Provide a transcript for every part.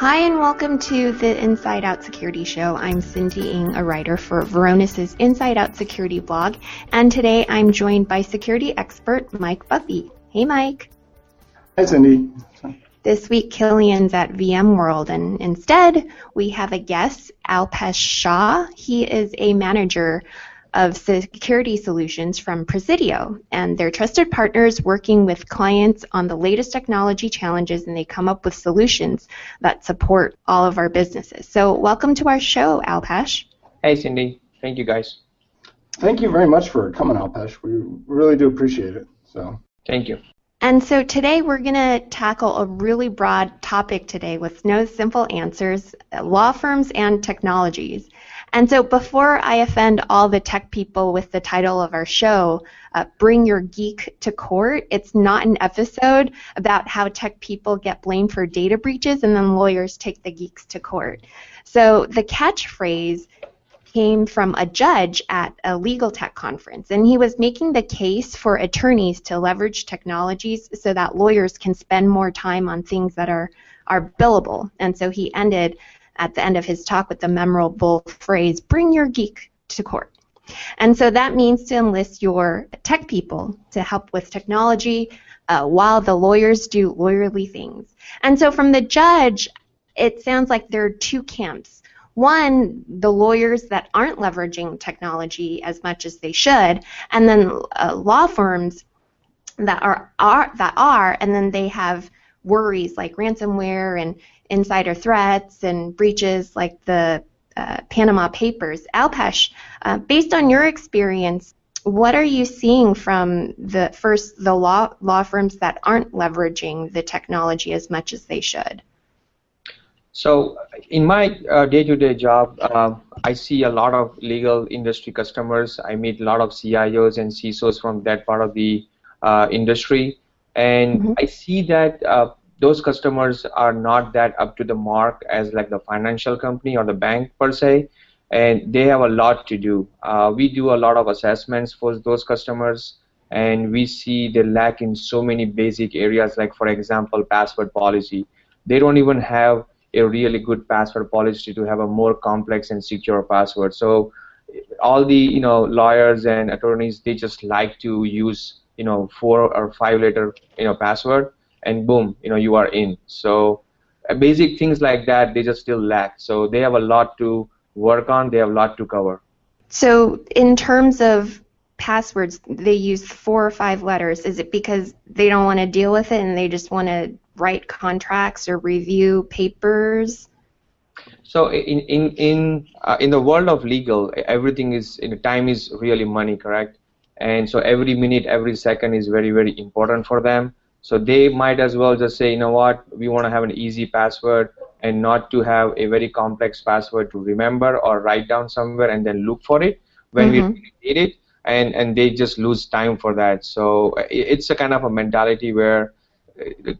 Hi, and welcome to the Inside Out Security Show. I'm Cindy Ng, a writer for Varonis's Inside Out Security blog, and today I'm joined by security expert Mike Buckbee. Hey, Mike. Hi, Cindy. This week, Killian's at VMworld, and instead we have a guest, Alpesh Shah. He is a manager of security solutions from Presidio, and they're trusted partners working with clients on the latest technology challenges, and they come up with solutions that support all of our businesses. So, welcome to our show, Alpesh. Hey, Cindy. Thank you, guys. Thank you very much for coming, Alpesh. We really do appreciate it. So. Thank you. And so today we're going to tackle a really broad topic today with no simple answers law firms and technologies. And so before I offend all the tech people with the title of our show, uh, Bring Your Geek to Court, it's not an episode about how tech people get blamed for data breaches and then lawyers take the geeks to court. So the catchphrase came from a judge at a legal tech conference, and he was making the case for attorneys to leverage technologies so that lawyers can spend more time on things that are are billable. And so he ended at the end of his talk with the memorable phrase, bring your geek to court. And so that means to enlist your tech people to help with technology uh, while the lawyers do lawyerly things. And so from the judge, it sounds like there are two camps. One, the lawyers that aren't leveraging technology as much as they should, and then uh, law firms that are, are that are, and then they have worries like ransomware and insider threats and breaches like the uh, Panama Papers. Alpesh, uh, based on your experience, what are you seeing from the first the law law firms that aren't leveraging the technology as much as they should? So, in my uh, day-to-day job, uh, I see a lot of legal industry customers. I meet a lot of CIOs and CISOs from that part of the uh, industry, and mm-hmm. I see that uh, those customers are not that up to the mark as like the financial company or the bank per se. And they have a lot to do. Uh, we do a lot of assessments for those customers and we see they lack in so many basic areas like for example password policy. They don't even have a really good password policy to have a more complex and secure password. So all the you know lawyers and attorneys they just like to use you know four or five letter you know password and boom, you know, you are in. So uh, basic things like that, they just still lack. So they have a lot to work on. They have a lot to cover. So in terms of passwords, they use four or five letters. Is it because they don't want to deal with it and they just want to write contracts or review papers? So in in in uh, in the world of legal, everything is in time is really money, correct? And so every minute, every second is very very important for them. So they might as well just say, you know what, we want to have an easy password and not to have a very complex password to remember or write down somewhere and then look for it when mm-hmm. we need it. And, and they just lose time for that. So it's a kind of a mentality where,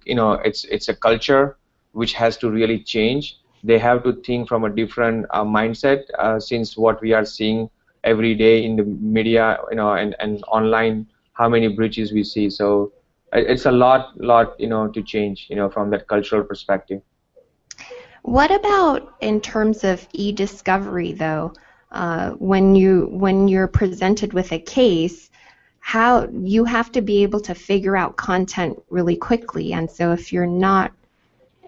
you know, it's, it's a culture which has to really change. They have to think from a different uh, mindset uh, since what we are seeing every day in the media, you know, and, and online, how many breaches we see. So it's a lot lot you know to change you know from that cultural perspective. What about in terms of e-discovery though? Uh, when you when you're presented with a case how you have to be able to figure out content really quickly. And so if you're not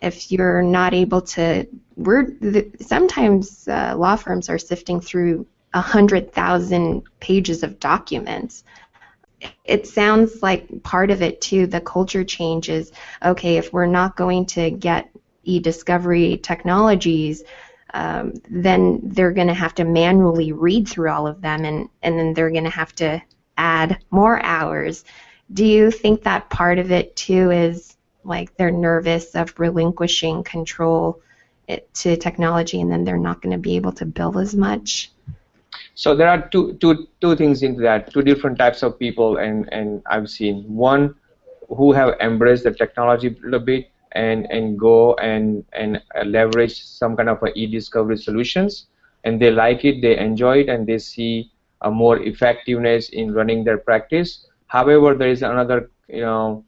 if you're not able to we're sometimes uh, law firms are sifting through a hundred thousand pages of documents. It sounds like part of it too the culture change is okay if we're not going to get e-discovery technologies um, then they're going to have to manually read through all of them and, and then they're going to have to add more hours. Do you think that part of it too is like they're nervous of relinquishing control to technology and then they're not going to be able to bill as much so there are two, two, two things into that, two different types of people, and, and I've seen one who have embraced the technology a little bit and, and go and, and leverage some kind of e-discovery solutions, and they like it, they enjoy it, and they see a more effectiveness in running their practice. However, there is another you know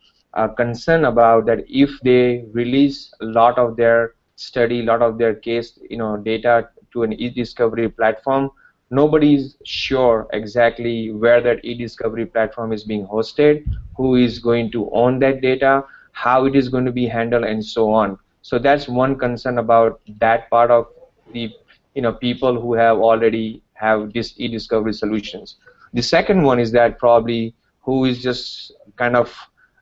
concern about that if they release a lot of their study a lot of their case, you know, data to an e-discovery platform, nobody's sure exactly where that e-discovery platform is being hosted, who is going to own that data, how it is going to be handled, and so on. So that's one concern about that part of the you know people who have already have this e-discovery solutions. The second one is that probably who is just kind of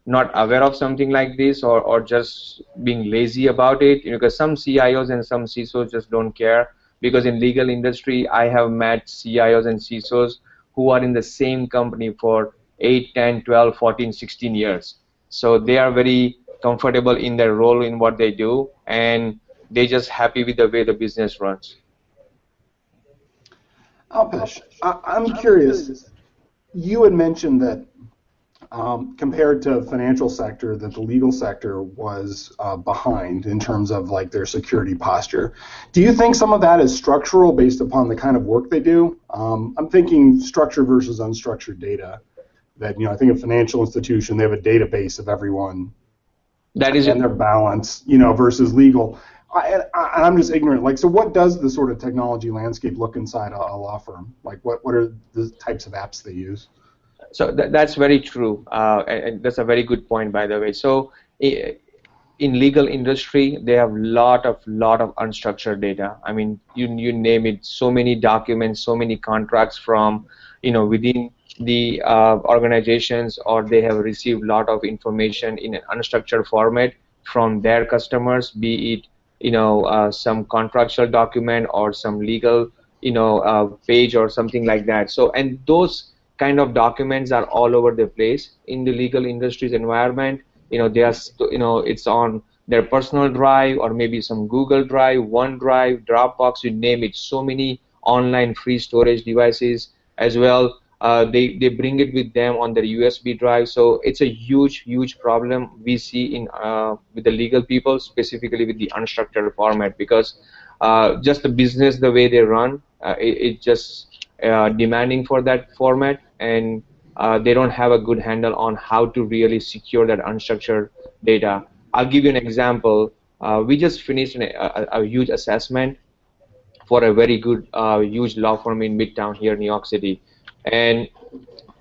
not aware of something like this or, or just being lazy about it because some CIOs and some CISOs just don't care because in legal industry I have met CIOs and CISOs who are in the same company for 8, 10, 12, 14, 16 years. So they are very comfortable in their role in what they do and they just happy with the way the business runs. Alpesh, I, am curious. You had mentioned that um, compared to financial sector, that the legal sector was uh, behind in terms of like their security posture. Do you think some of that is structural based upon the kind of work they do? Um, I'm thinking structured versus unstructured data. That you know, I think a financial institution they have a database of everyone. That is and their balance, you know, versus legal. I, I, I'm just ignorant. Like, so what does the sort of technology landscape look inside a, a law firm? Like, what what are the types of apps they use? So th- that's very true, uh, and, and, that's a very good point, by the way. So in legal industry, they have lot of lot of unstructured data. I mean, you you name it, so many documents, so many contracts from you know within the uh, organizations, or they have received lot of information in an unstructured format from their customers, be it you know uh, some contractual document or some legal you know uh, page or something like that. So and those kind of documents are all over the place in the legal industry's environment. You know, they are, you know, it's on their personal drive or maybe some Google Drive, OneDrive, Dropbox, you name it. So many online free storage devices as well. Uh, they they bring it with them on their USB drive. So it's a huge huge problem we see in uh, with the legal people, specifically with the unstructured format, because uh, just the business the way they run, uh, it, it just demanding for that format and uh, they don't have a good handle on how to really secure that unstructured data. I'll give you an example. Uh, we just finished an, a, a, huge assessment for a very good, uh, huge law firm in Midtown here in New York City, and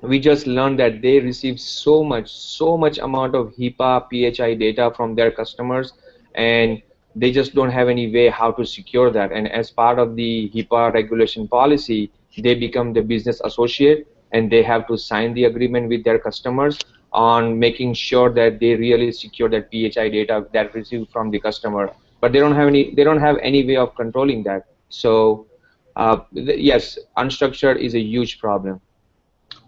we just learned that they receive so much, so much amount of HIPAA, PHI data from their customers, and they just don't have any way how to secure that. And as part of the HIPAA regulation policy, they become the business associate and they have to sign the agreement with their customers on making sure that they really secure that PHI data that received from the customer. But they don't have any they don't have any way of controlling that. So uh, yes, unstructured is a huge problem.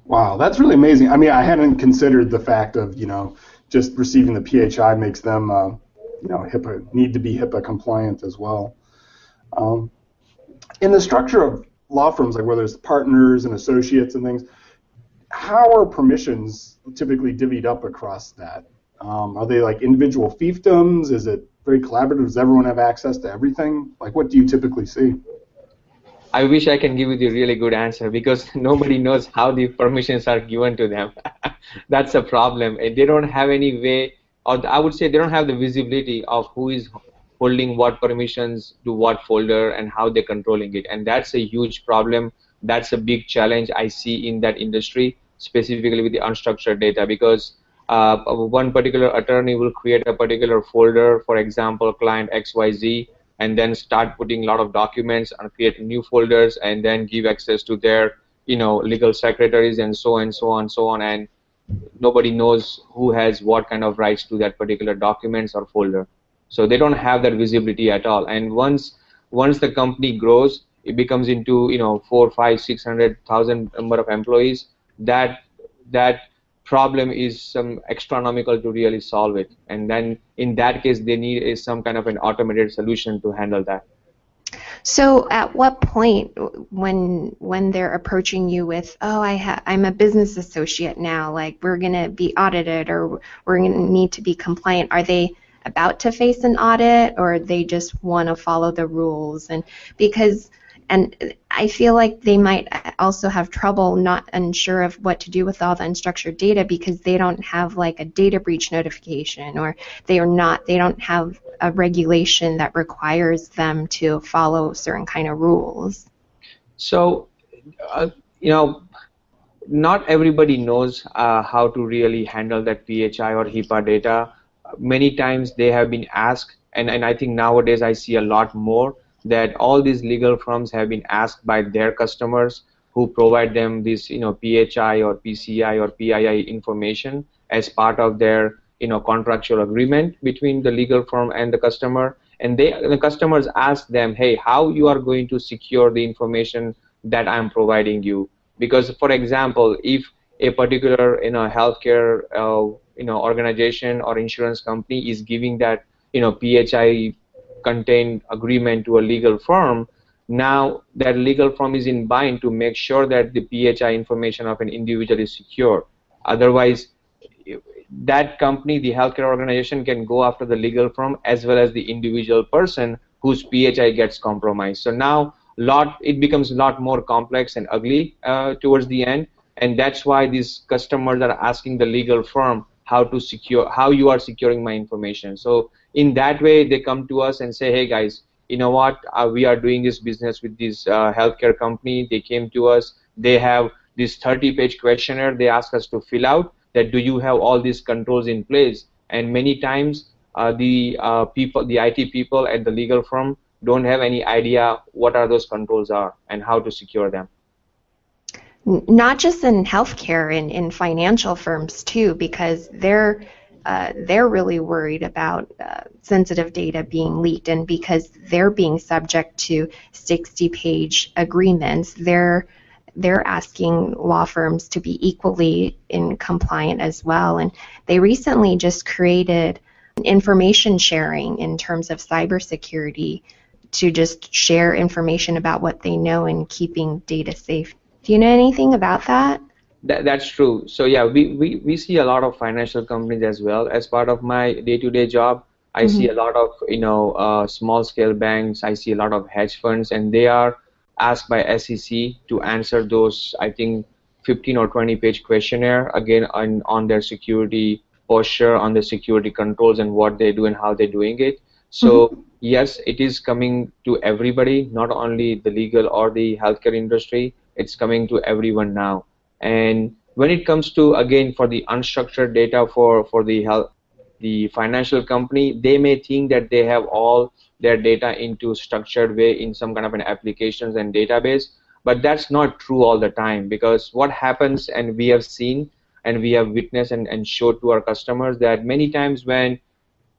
Wow, that's really amazing. I mean, I hadn't considered the fact of you know just receiving the PHI makes them uh, you know HIPAA need to be HIPAA compliant as well. Um, in the structure of law firms, like whether it's partners and associates and things, how are permissions typically divvied up across that? Um, are they like individual fiefdoms? Is it very collaborative? Does everyone have access to everything? Like, what do you typically see? I wish I can give you the really good answer because nobody knows how the permissions are given to them. That's a problem. They don't have any way, or I would say they don't have the visibility of who is holding what permissions to what folder and how they're controlling it. And that's a huge problem. That's a big challenge I see in that industry, specifically with the unstructured data, because uh, one particular attorney will create a particular folder, for example, client XYZ, and then start putting a lot of documents and create new folders and then give access to their you know legal secretaries and so and so on and so on and nobody knows who has what kind of rights to that particular documents or folder so they don't have that visibility at all. And once once the company grows, it becomes into you know four, five, six hundred thousand number of employees. That that problem is some astronomical to really solve it. And then in that case, they need is some kind of an automated solution to handle that. So, at what point, when when they're approaching you with, "Oh, I ha- I'm a business associate now. Like we're gonna be audited, or we're gonna need to be compliant," are they about to face an audit or they just want to follow the rules and because And I feel like they might also have trouble not unsure of what to do with all the unstructured data because they don't have like a data breach notification or they are not they don't have a regulation that requires them to follow certain kind of rules. So, uh, you know, not everybody knows uh, how to really handle that PHI or HIPAA data. Many times they have been asked, and, and I think nowadays I see a lot more that all these legal firms have been asked by their customers who provide them this, you know, PHI or PCI or PII information as part of their, you know, contractual agreement between the legal firm and the customer. And they, the customers ask them, hey, how you are going to secure the information that I'm providing you? Because, for example, if a particular, you know, healthcare, uh, you know, organization or insurance company is giving that, you know, PHI contained agreement to a legal firm, now that legal firm is in bind to make sure that the PHI information of an individual is secure. Otherwise, that company, the healthcare organization, can go after the legal firm as well as the individual person whose PHI gets compromised. So now, lot it becomes a lot more complex and ugly uh, towards the end, and that's why these customers are asking the legal firm how to secure, how you are securing my information. So in that way they come to us and say hey guys you know what? Uh, we are doing this business with this uh, healthcare company. They came to us. They have this 30 page questionnaire. They ask us to fill out that do you have all these controls in place? And many times uh, the uh, people the IT people at the legal firm don't have any idea what are those controls are and how to secure them not just in healthcare in, in financial firms too because they're uh, they're really worried about uh, sensitive data being leaked, and because they're being subject to 60-page agreements, they're they're asking law firms to be equally in compliant as well. And they recently just created information sharing in terms of cybersecurity to just share information about what they know and keeping data safe. Do you know anything about that? That, that's true. So yeah, we, we, we see a lot of financial companies as well. As part of my day-to-day job, I mm-hmm. see a lot of you know uh, small-scale banks. I see a lot of hedge funds, and they are asked by SEC to answer those. I think 15 or 20 page questionnaire again on on their security posture, on the security controls, and what they do and how they're doing it. So mm-hmm. yes, it is coming to everybody, not only the legal or the healthcare industry. It's coming to everyone now. And when it comes to again for the unstructured data for for the health, the financial company, they may think that they have all their data into structured way in some kind of an applications and database, but that's not true all the time because what happens and we have seen and we have witnessed and, and showed to our customers that many times when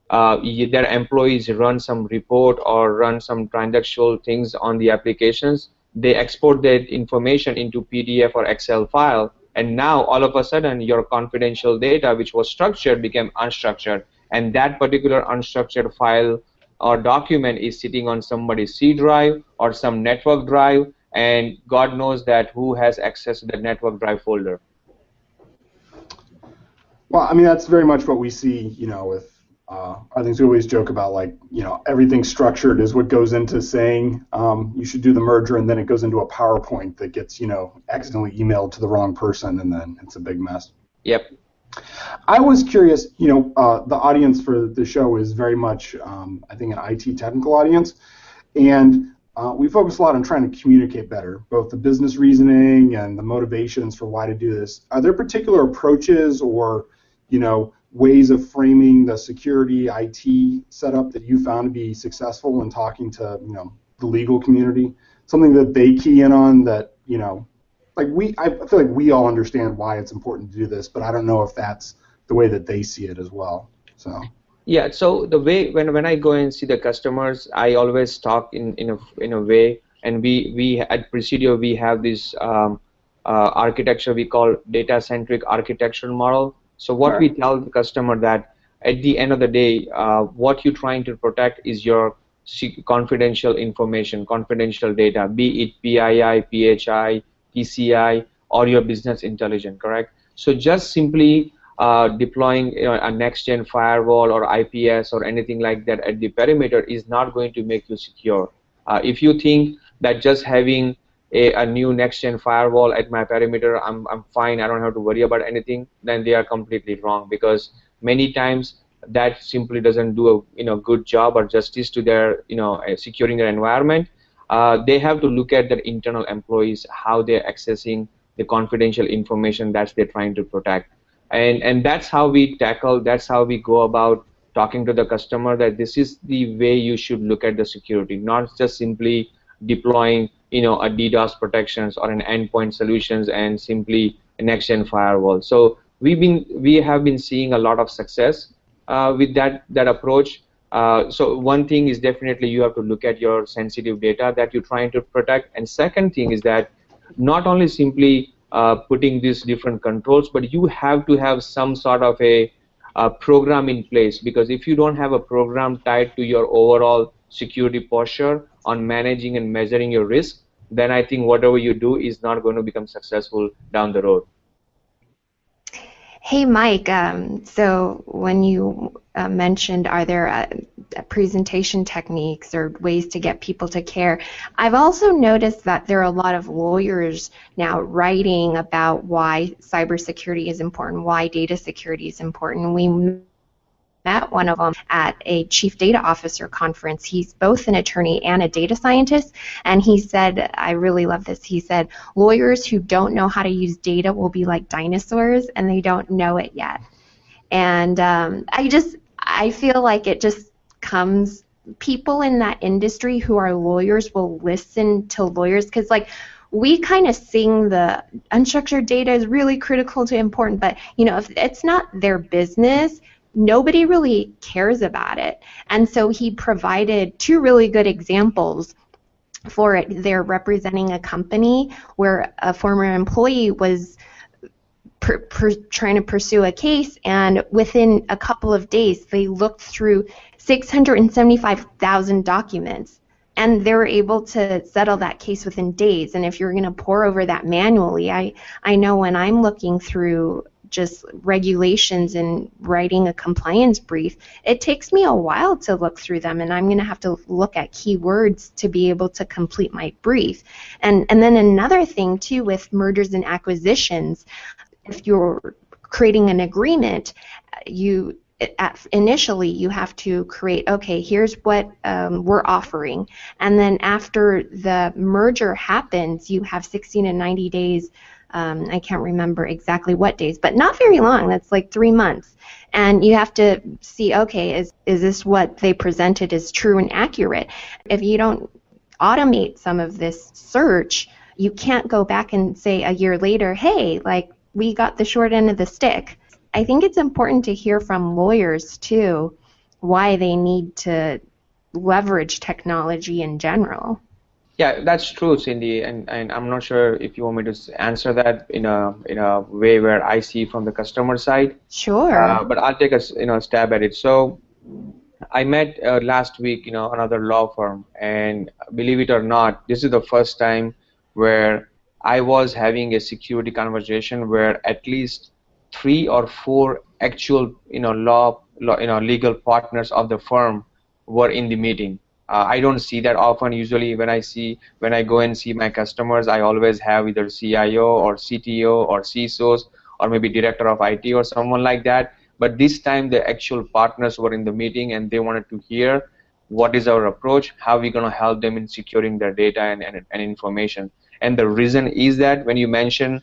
uh, their employees run some report or run some transactional things on the applications, they export that information into PDF or Excel file, and now all of a sudden your confidential data, which was structured, became unstructured, and that particular unstructured file or document is sitting on somebody's C drive or some network drive, and God knows that who has access to the network drive folder. Well, I mean that's very much what we see, you know, with uh, I think we always joke about like you know everything structured is what goes into saying um, you should do the merger, and then it goes into a PowerPoint that gets you know accidentally emailed to the wrong person, and then it's a big mess. Yep. I was curious. You know, uh, the audience for the show is very much, um, I think, an IT technical audience, and uh, we focus a lot on trying to communicate better, both the business reasoning and the motivations for why to do this. Are there particular approaches or you know ways of framing the security IT setup that you found to be successful when talking to you know the legal community? Something that they key in on that you know, like we I feel like we all understand why it's important to do this, but I don't know if that's the way that they see it as well. So. Yeah. So the way when when I go and see the customers, I always talk in in a in a way, and we we at Presidio we have this. Um, uh, architecture we call data centric architectural model so what sure. we tell the customer that at the end of the day, uh, what you're trying to protect is your confidential information, confidential data, be it PII, PHI, PCI, or your business intelligence, correct? So just simply uh, deploying you know, a next-gen firewall or IPS or anything like that at the perimeter is not going to make you secure. Uh, if you think that just having a, a new next-gen firewall at my perimeter, I'm, I'm fine, I don't have to worry about anything, then they are completely wrong because many times that simply doesn't do a you know good job or justice to their you know uh, securing their environment. Uh, they have to look at their internal employees, how they're accessing the confidential information that they're trying to protect, and and that's how we tackle. That's how we go about talking to the customer that this is the way you should look at the security, not just simply deploying you know a DDoS protections or an endpoint solutions and simply a next gen firewall. So we've been we have been seeing a lot of success uh, with that that approach. Uh, so one thing is definitely you have to look at your sensitive data that you're trying to protect, and second thing is that not only simply uh, putting these different controls, but you have to have some sort of a, a program in place because if you don't have a program tied to your overall security posture on managing and measuring your risk, then I think whatever you do is not going to become successful down the road. Hey, Mike. Um, so when you uh, mentioned, are there uh, presentation techniques or ways to get people to care? I've also noticed that there are a lot of lawyers now writing about why cybersecurity is important, why data security is important. We met one of them at a chief data officer conference. He's both an attorney and a data scientist, and he said, I really love this. He said, lawyers who don't know how to use data will be like dinosaurs, and they don't know it yet. And um, I just, I feel like it just comes. People in that industry who are lawyers will listen to lawyers because, like, we kind of sing the unstructured data is really critical to important, but you know if it's not their business, nobody really cares about it. And so he provided two really good examples for it. They're representing a company where a former employee was per, per, trying to pursue a case, and within a couple of days, they looked through 675,000 documents. And they were able to settle that case within days. And if you're going to pore over that manually, I, I know when I'm looking through just regulations and writing a compliance brief, it takes me a while to look through them, and I'm going to have to look at keywords to be able to complete my brief. And and then another thing too with mergers and acquisitions, if you're creating an agreement, you at, initially you have to create okay here's what um, we're offering and then after the merger happens you have 16 to 90 days um, I can't remember exactly what days, but not very long. That's like three months. And you have to see, okay, is, is this what they presented as true and accurate? If you don't automate some of this search, you can't go back and say a year later, hey, like we got the short end of the stick. I think it's important to hear from lawyers too why they need to leverage technology in general. Yeah, that's true, Cindy, and, and I'm not sure if you want me to answer that in a in a way where I see from the customer side. Sure. Uh, but I'll take a you know stab at it. So I met uh, last week, you know, another law firm, and believe it or not, this is the first time where I was having a security conversation where at least three or four actual you know law, law you know legal partners of the firm were in the meeting uh, I don't see that often. Usually, when I see when I go and see my customers, I always have either CIO or CTO or CISOs or maybe director of IT or someone like that. But this time, the actual partners were in the meeting and they wanted to hear what is our approach, how we're going to help them in securing their data and, and, and information. And the reason is that when you mention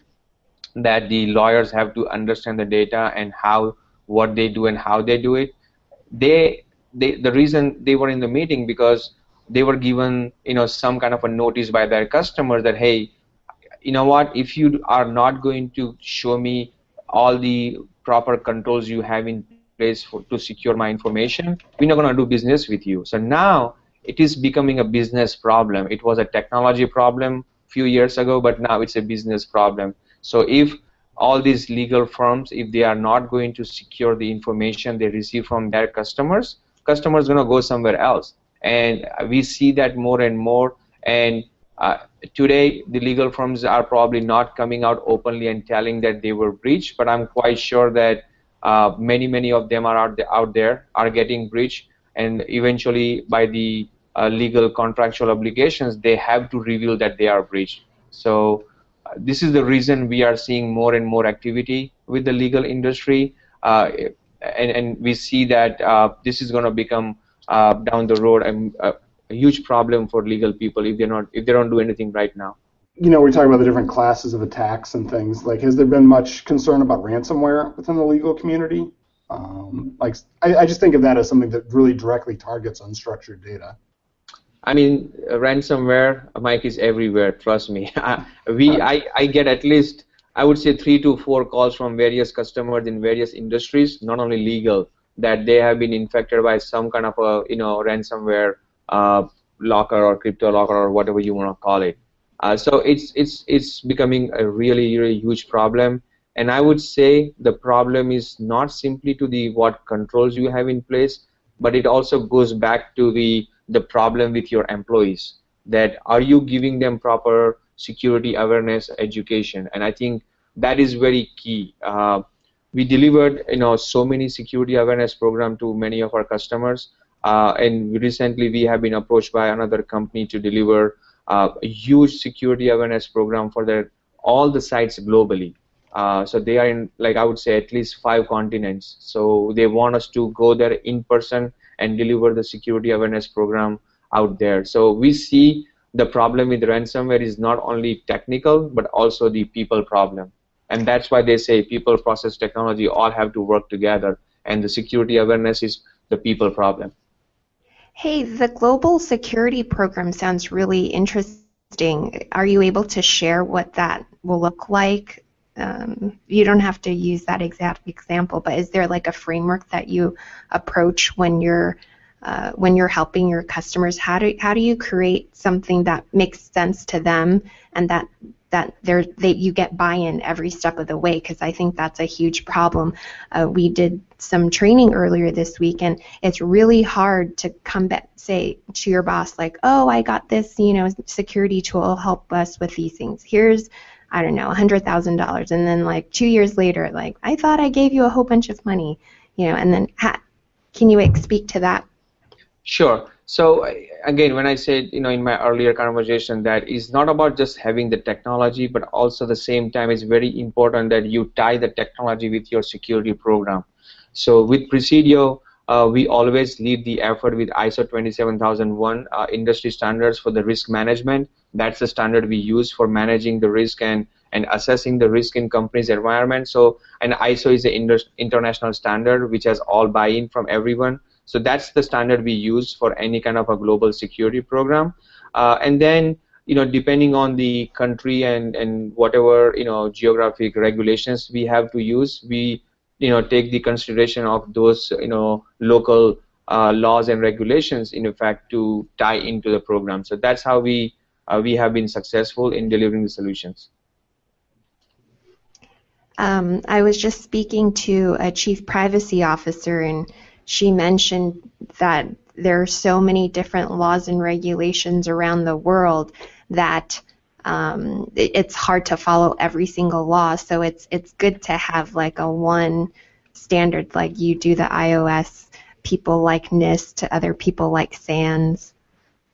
that the lawyers have to understand the data and how what they do and how they do it, they they, the reason they were in the meeting because they were given you know some kind of a notice by their customer that hey you know what if you are not going to show me all the proper controls you have in place for, to secure my information we're not going to do business with you. So now it is becoming a business problem. It was a technology problem few years ago but now it's a business problem. So if all these legal firms if they are not going to secure the information they receive from their customers customer is going to go somewhere else. And we see that more and more. And uh, today the legal firms are probably not coming out openly and telling that they were breached but i'm quite sure that uh, many many of them are out, out there are getting breached. And eventually by the uh, legal contractual obligations, they have to reveal that they are breached. So uh, this is the reason we are seeing more and more activity with the legal industry, uh, and, and we see that uh, this is going to become uh, down the road a, a huge problem for legal people if they're not if they don't do anything right now you know, we're talking about the different classes of attacks and things. Like, has there been much concern about ransomware within the legal community? Um, like, I, I, just think of that as something that really directly targets unstructured data. I mean, ransomware, Mike, is everywhere. Trust me. we, I, I get at least, I would say, three to four calls from various customers in various industries, not only legal, that they have been infected by some kind of a, you know, ransomware uh, locker or crypto locker or whatever you want to call it. Uh, so it's it's it's becoming a really really huge problem. And I would say the problem is not simply to the what controls you have in place, but it also goes back to the the problem with your employees. That are you giving them proper security awareness education? And I think that is very key. Uh, we delivered you know so many security awareness program to many of our customers, uh, and recently we have been approached by another company to deliver uh, a huge security awareness program for their all the sites globally. Uh, so they are in, like I would say, at least five continents. So they want us to go there in person and deliver the security awareness program out there. So we see the problem with ransomware is not only technical, but also the people problem. And that's why they say people, process, technology all have to work together. And the security awareness is the people problem. Hey, the global security program sounds really interesting. Are you able to share what that will look like? Um, you don't have to use that exact example, but is there like a framework that you approach when you're uh, when you're helping your customers? How do how do you create something that makes sense to them and that that there that you get buy-in every step of the way because I think that's a huge problem. Uh, we did some training earlier this week, and it's really hard to come back say to your boss like, "Oh, I got this, you know, security tool help us with these things. Here's I don't know, hundred thousand dollars, and then like two years later, like I thought I gave you a whole bunch of money, you know, and then ha- can you speak to that? Sure. So again, when I said, you know, in my earlier conversation, that it's not about just having the technology, but also at the same time, it's very important that you tie the technology with your security program. So with Presidio, uh, we always lead the effort with ISO 27001 uh, industry standards for the risk management. That's the standard we use for managing the risk and, and assessing the risk in companies' environment. So, and ISO is the international standard which has all buy-in from everyone. So that's the standard we use for any kind of a global security program. Uh, and then, you know, depending on the country and, and whatever, you know, geographic regulations we have to use, we, you know, take the consideration of those, you know, local uh, laws and regulations, in effect, to tie into the program. So that's how we, uh, we have been successful in delivering the solutions. Um, I was just speaking to a chief privacy officer and she mentioned that there are so many different laws and regulations around the world that um, it, it's hard to follow every single law. So it's it's good to have like a one standard, like you do the iOS. People like NIST, to other people like SANS.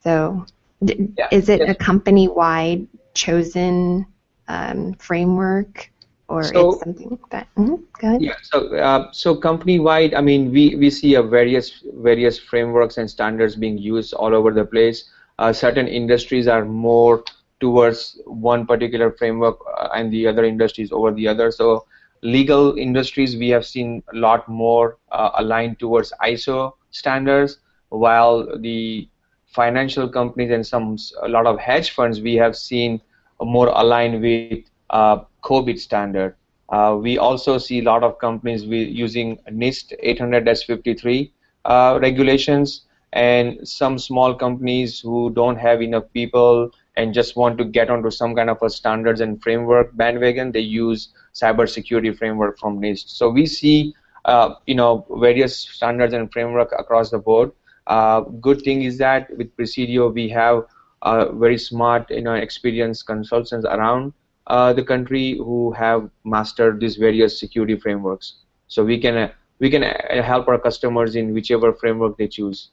So, d- yeah, is it yes. a company-wide chosen um, framework? Or so, it's something like that. Mm-hmm. Go ahead. Yeah. So, uh, so company-wide, I mean, we, we see a various various frameworks and standards being used all over the place. Uh, certain industries are more towards one particular framework, uh, and the other industries over the other. So, legal industries we have seen a lot more uh, aligned towards ISO standards, while the financial companies and some a lot of hedge funds we have seen more aligned with uh, COBIT standard. Uh, we also see a lot of companies using NIST 800-53 uh, regulations, and some small companies who don't have enough people and just want to get onto some kind of a standards and framework bandwagon, they use cybersecurity framework from NIST. So we see, uh, you know, various standards and framework across the board. Uh, good thing is that with Presidio, we have uh, very smart, you know, experienced consultants around uh, the country who have mastered these various security frameworks. So we can uh, we can uh, help our customers in whichever framework they choose.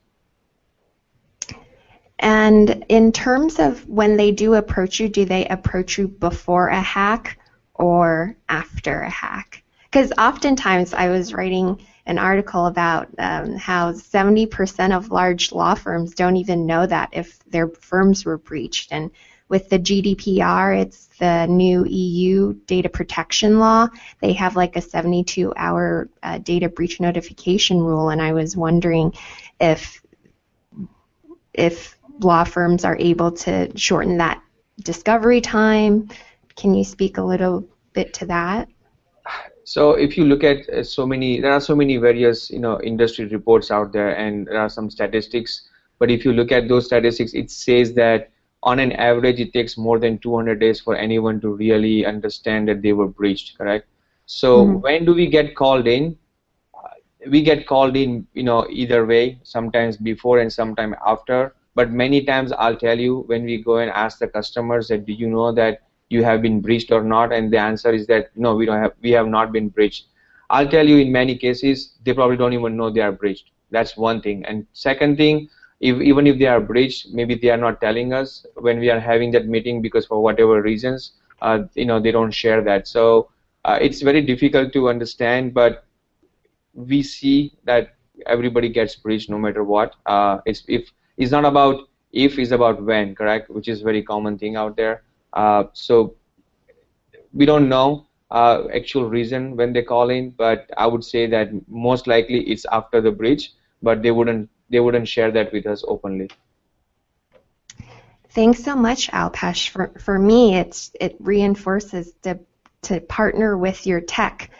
And in terms of when they do approach you, do they approach you before a hack or after a hack? Because oftentimes I was writing an article about um, how 70% of large law firms don't even know that if their firms were breached. And with the GDPR, it's the new EU data protection law. They have like a 72 hour uh, data breach notification rule, and I was wondering if if law firms are able to shorten that discovery time. Can you speak a little bit to that? So if you look at uh, so many, there are so many various you know industry reports out there, and there are some statistics. But if you look at those statistics, it says that on an average, it takes more than 200 days for anyone to really understand that they were breached. Correct. So mm-hmm. when do we get called in? We get called in, you know, either way. Sometimes before and sometime after. But many times, I'll tell you when we go and ask the customers that, do you know that you have been breached or not and the answer is that no we don't have we have not been breached i'll tell you in many cases they probably don't even know they are breached that's one thing and second thing if, even if they are breached maybe they are not telling us when we are having that meeting because for whatever reasons uh, you know they don't share that. So uh, it's very difficult to understand but we see that everybody gets breached no matter what. Uh, it's if it's not about if it's about when correct? Which is very common thing out there. Uh, so we don't know uh, actual reason when they call in, but I would say that most likely it's after the breach, but they wouldn't they wouldn't share that with us openly. Thanks so much, Alpesh. For for me, it's it reinforces to to partner with your tech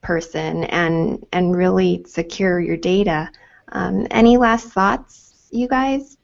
person and and really secure your data. Um, any last thoughts, you guys?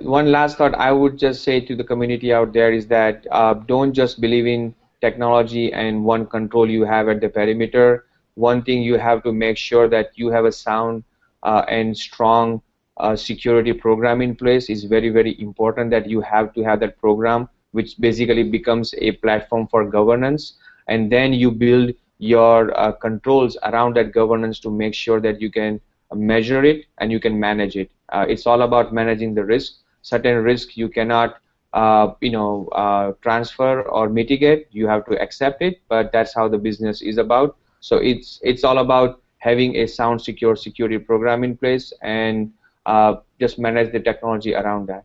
one last thought I would just say to the community out there is that uh, don't just believe in technology and one control you have at the perimeter. One thing you have to make sure that you have a sound uh, and strong uh, security program in place is very very important that you have to have that program which basically becomes a platform for governance. And then you build your uh, controls around that governance to make sure that you can measure it and you can manage it. Uh, it's all about managing the risk. Certain risk you cannot uh, you know uh, transfer or mitigate. You have to accept it but that's how the business is about so it's it's all about having a sound secure security program in place and uh, just manage the technology around that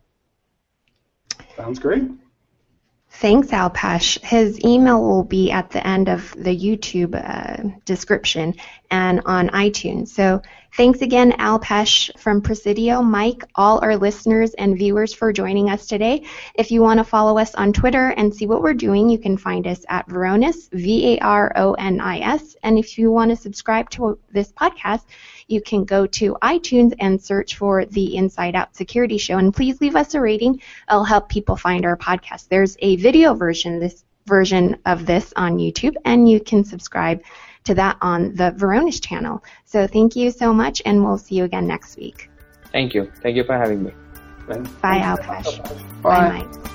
sounds great Thanks, Alpesh. His email will be at the end of the YouTube uh, description and on iTunes. So thanks again, Alpesh from Presidio, Mike, all our listeners and viewers for joining us today. If you want to follow us on Twitter and see what we're doing, you can find us at Varonis, V-A-R-O-N-I-S. And if you want to subscribe to this podcast, you can go to iTunes and search for the Inside Out Security Show. And please leave us a rating. It'll help people find our podcast. There's a video version, this version of this on YouTube, and you can subscribe to that on the Varonis channel. So thank you so much, and we'll see you again next week. Thank you. Thank you for having me. Bye, Alpesh. Bye, Bye Mike.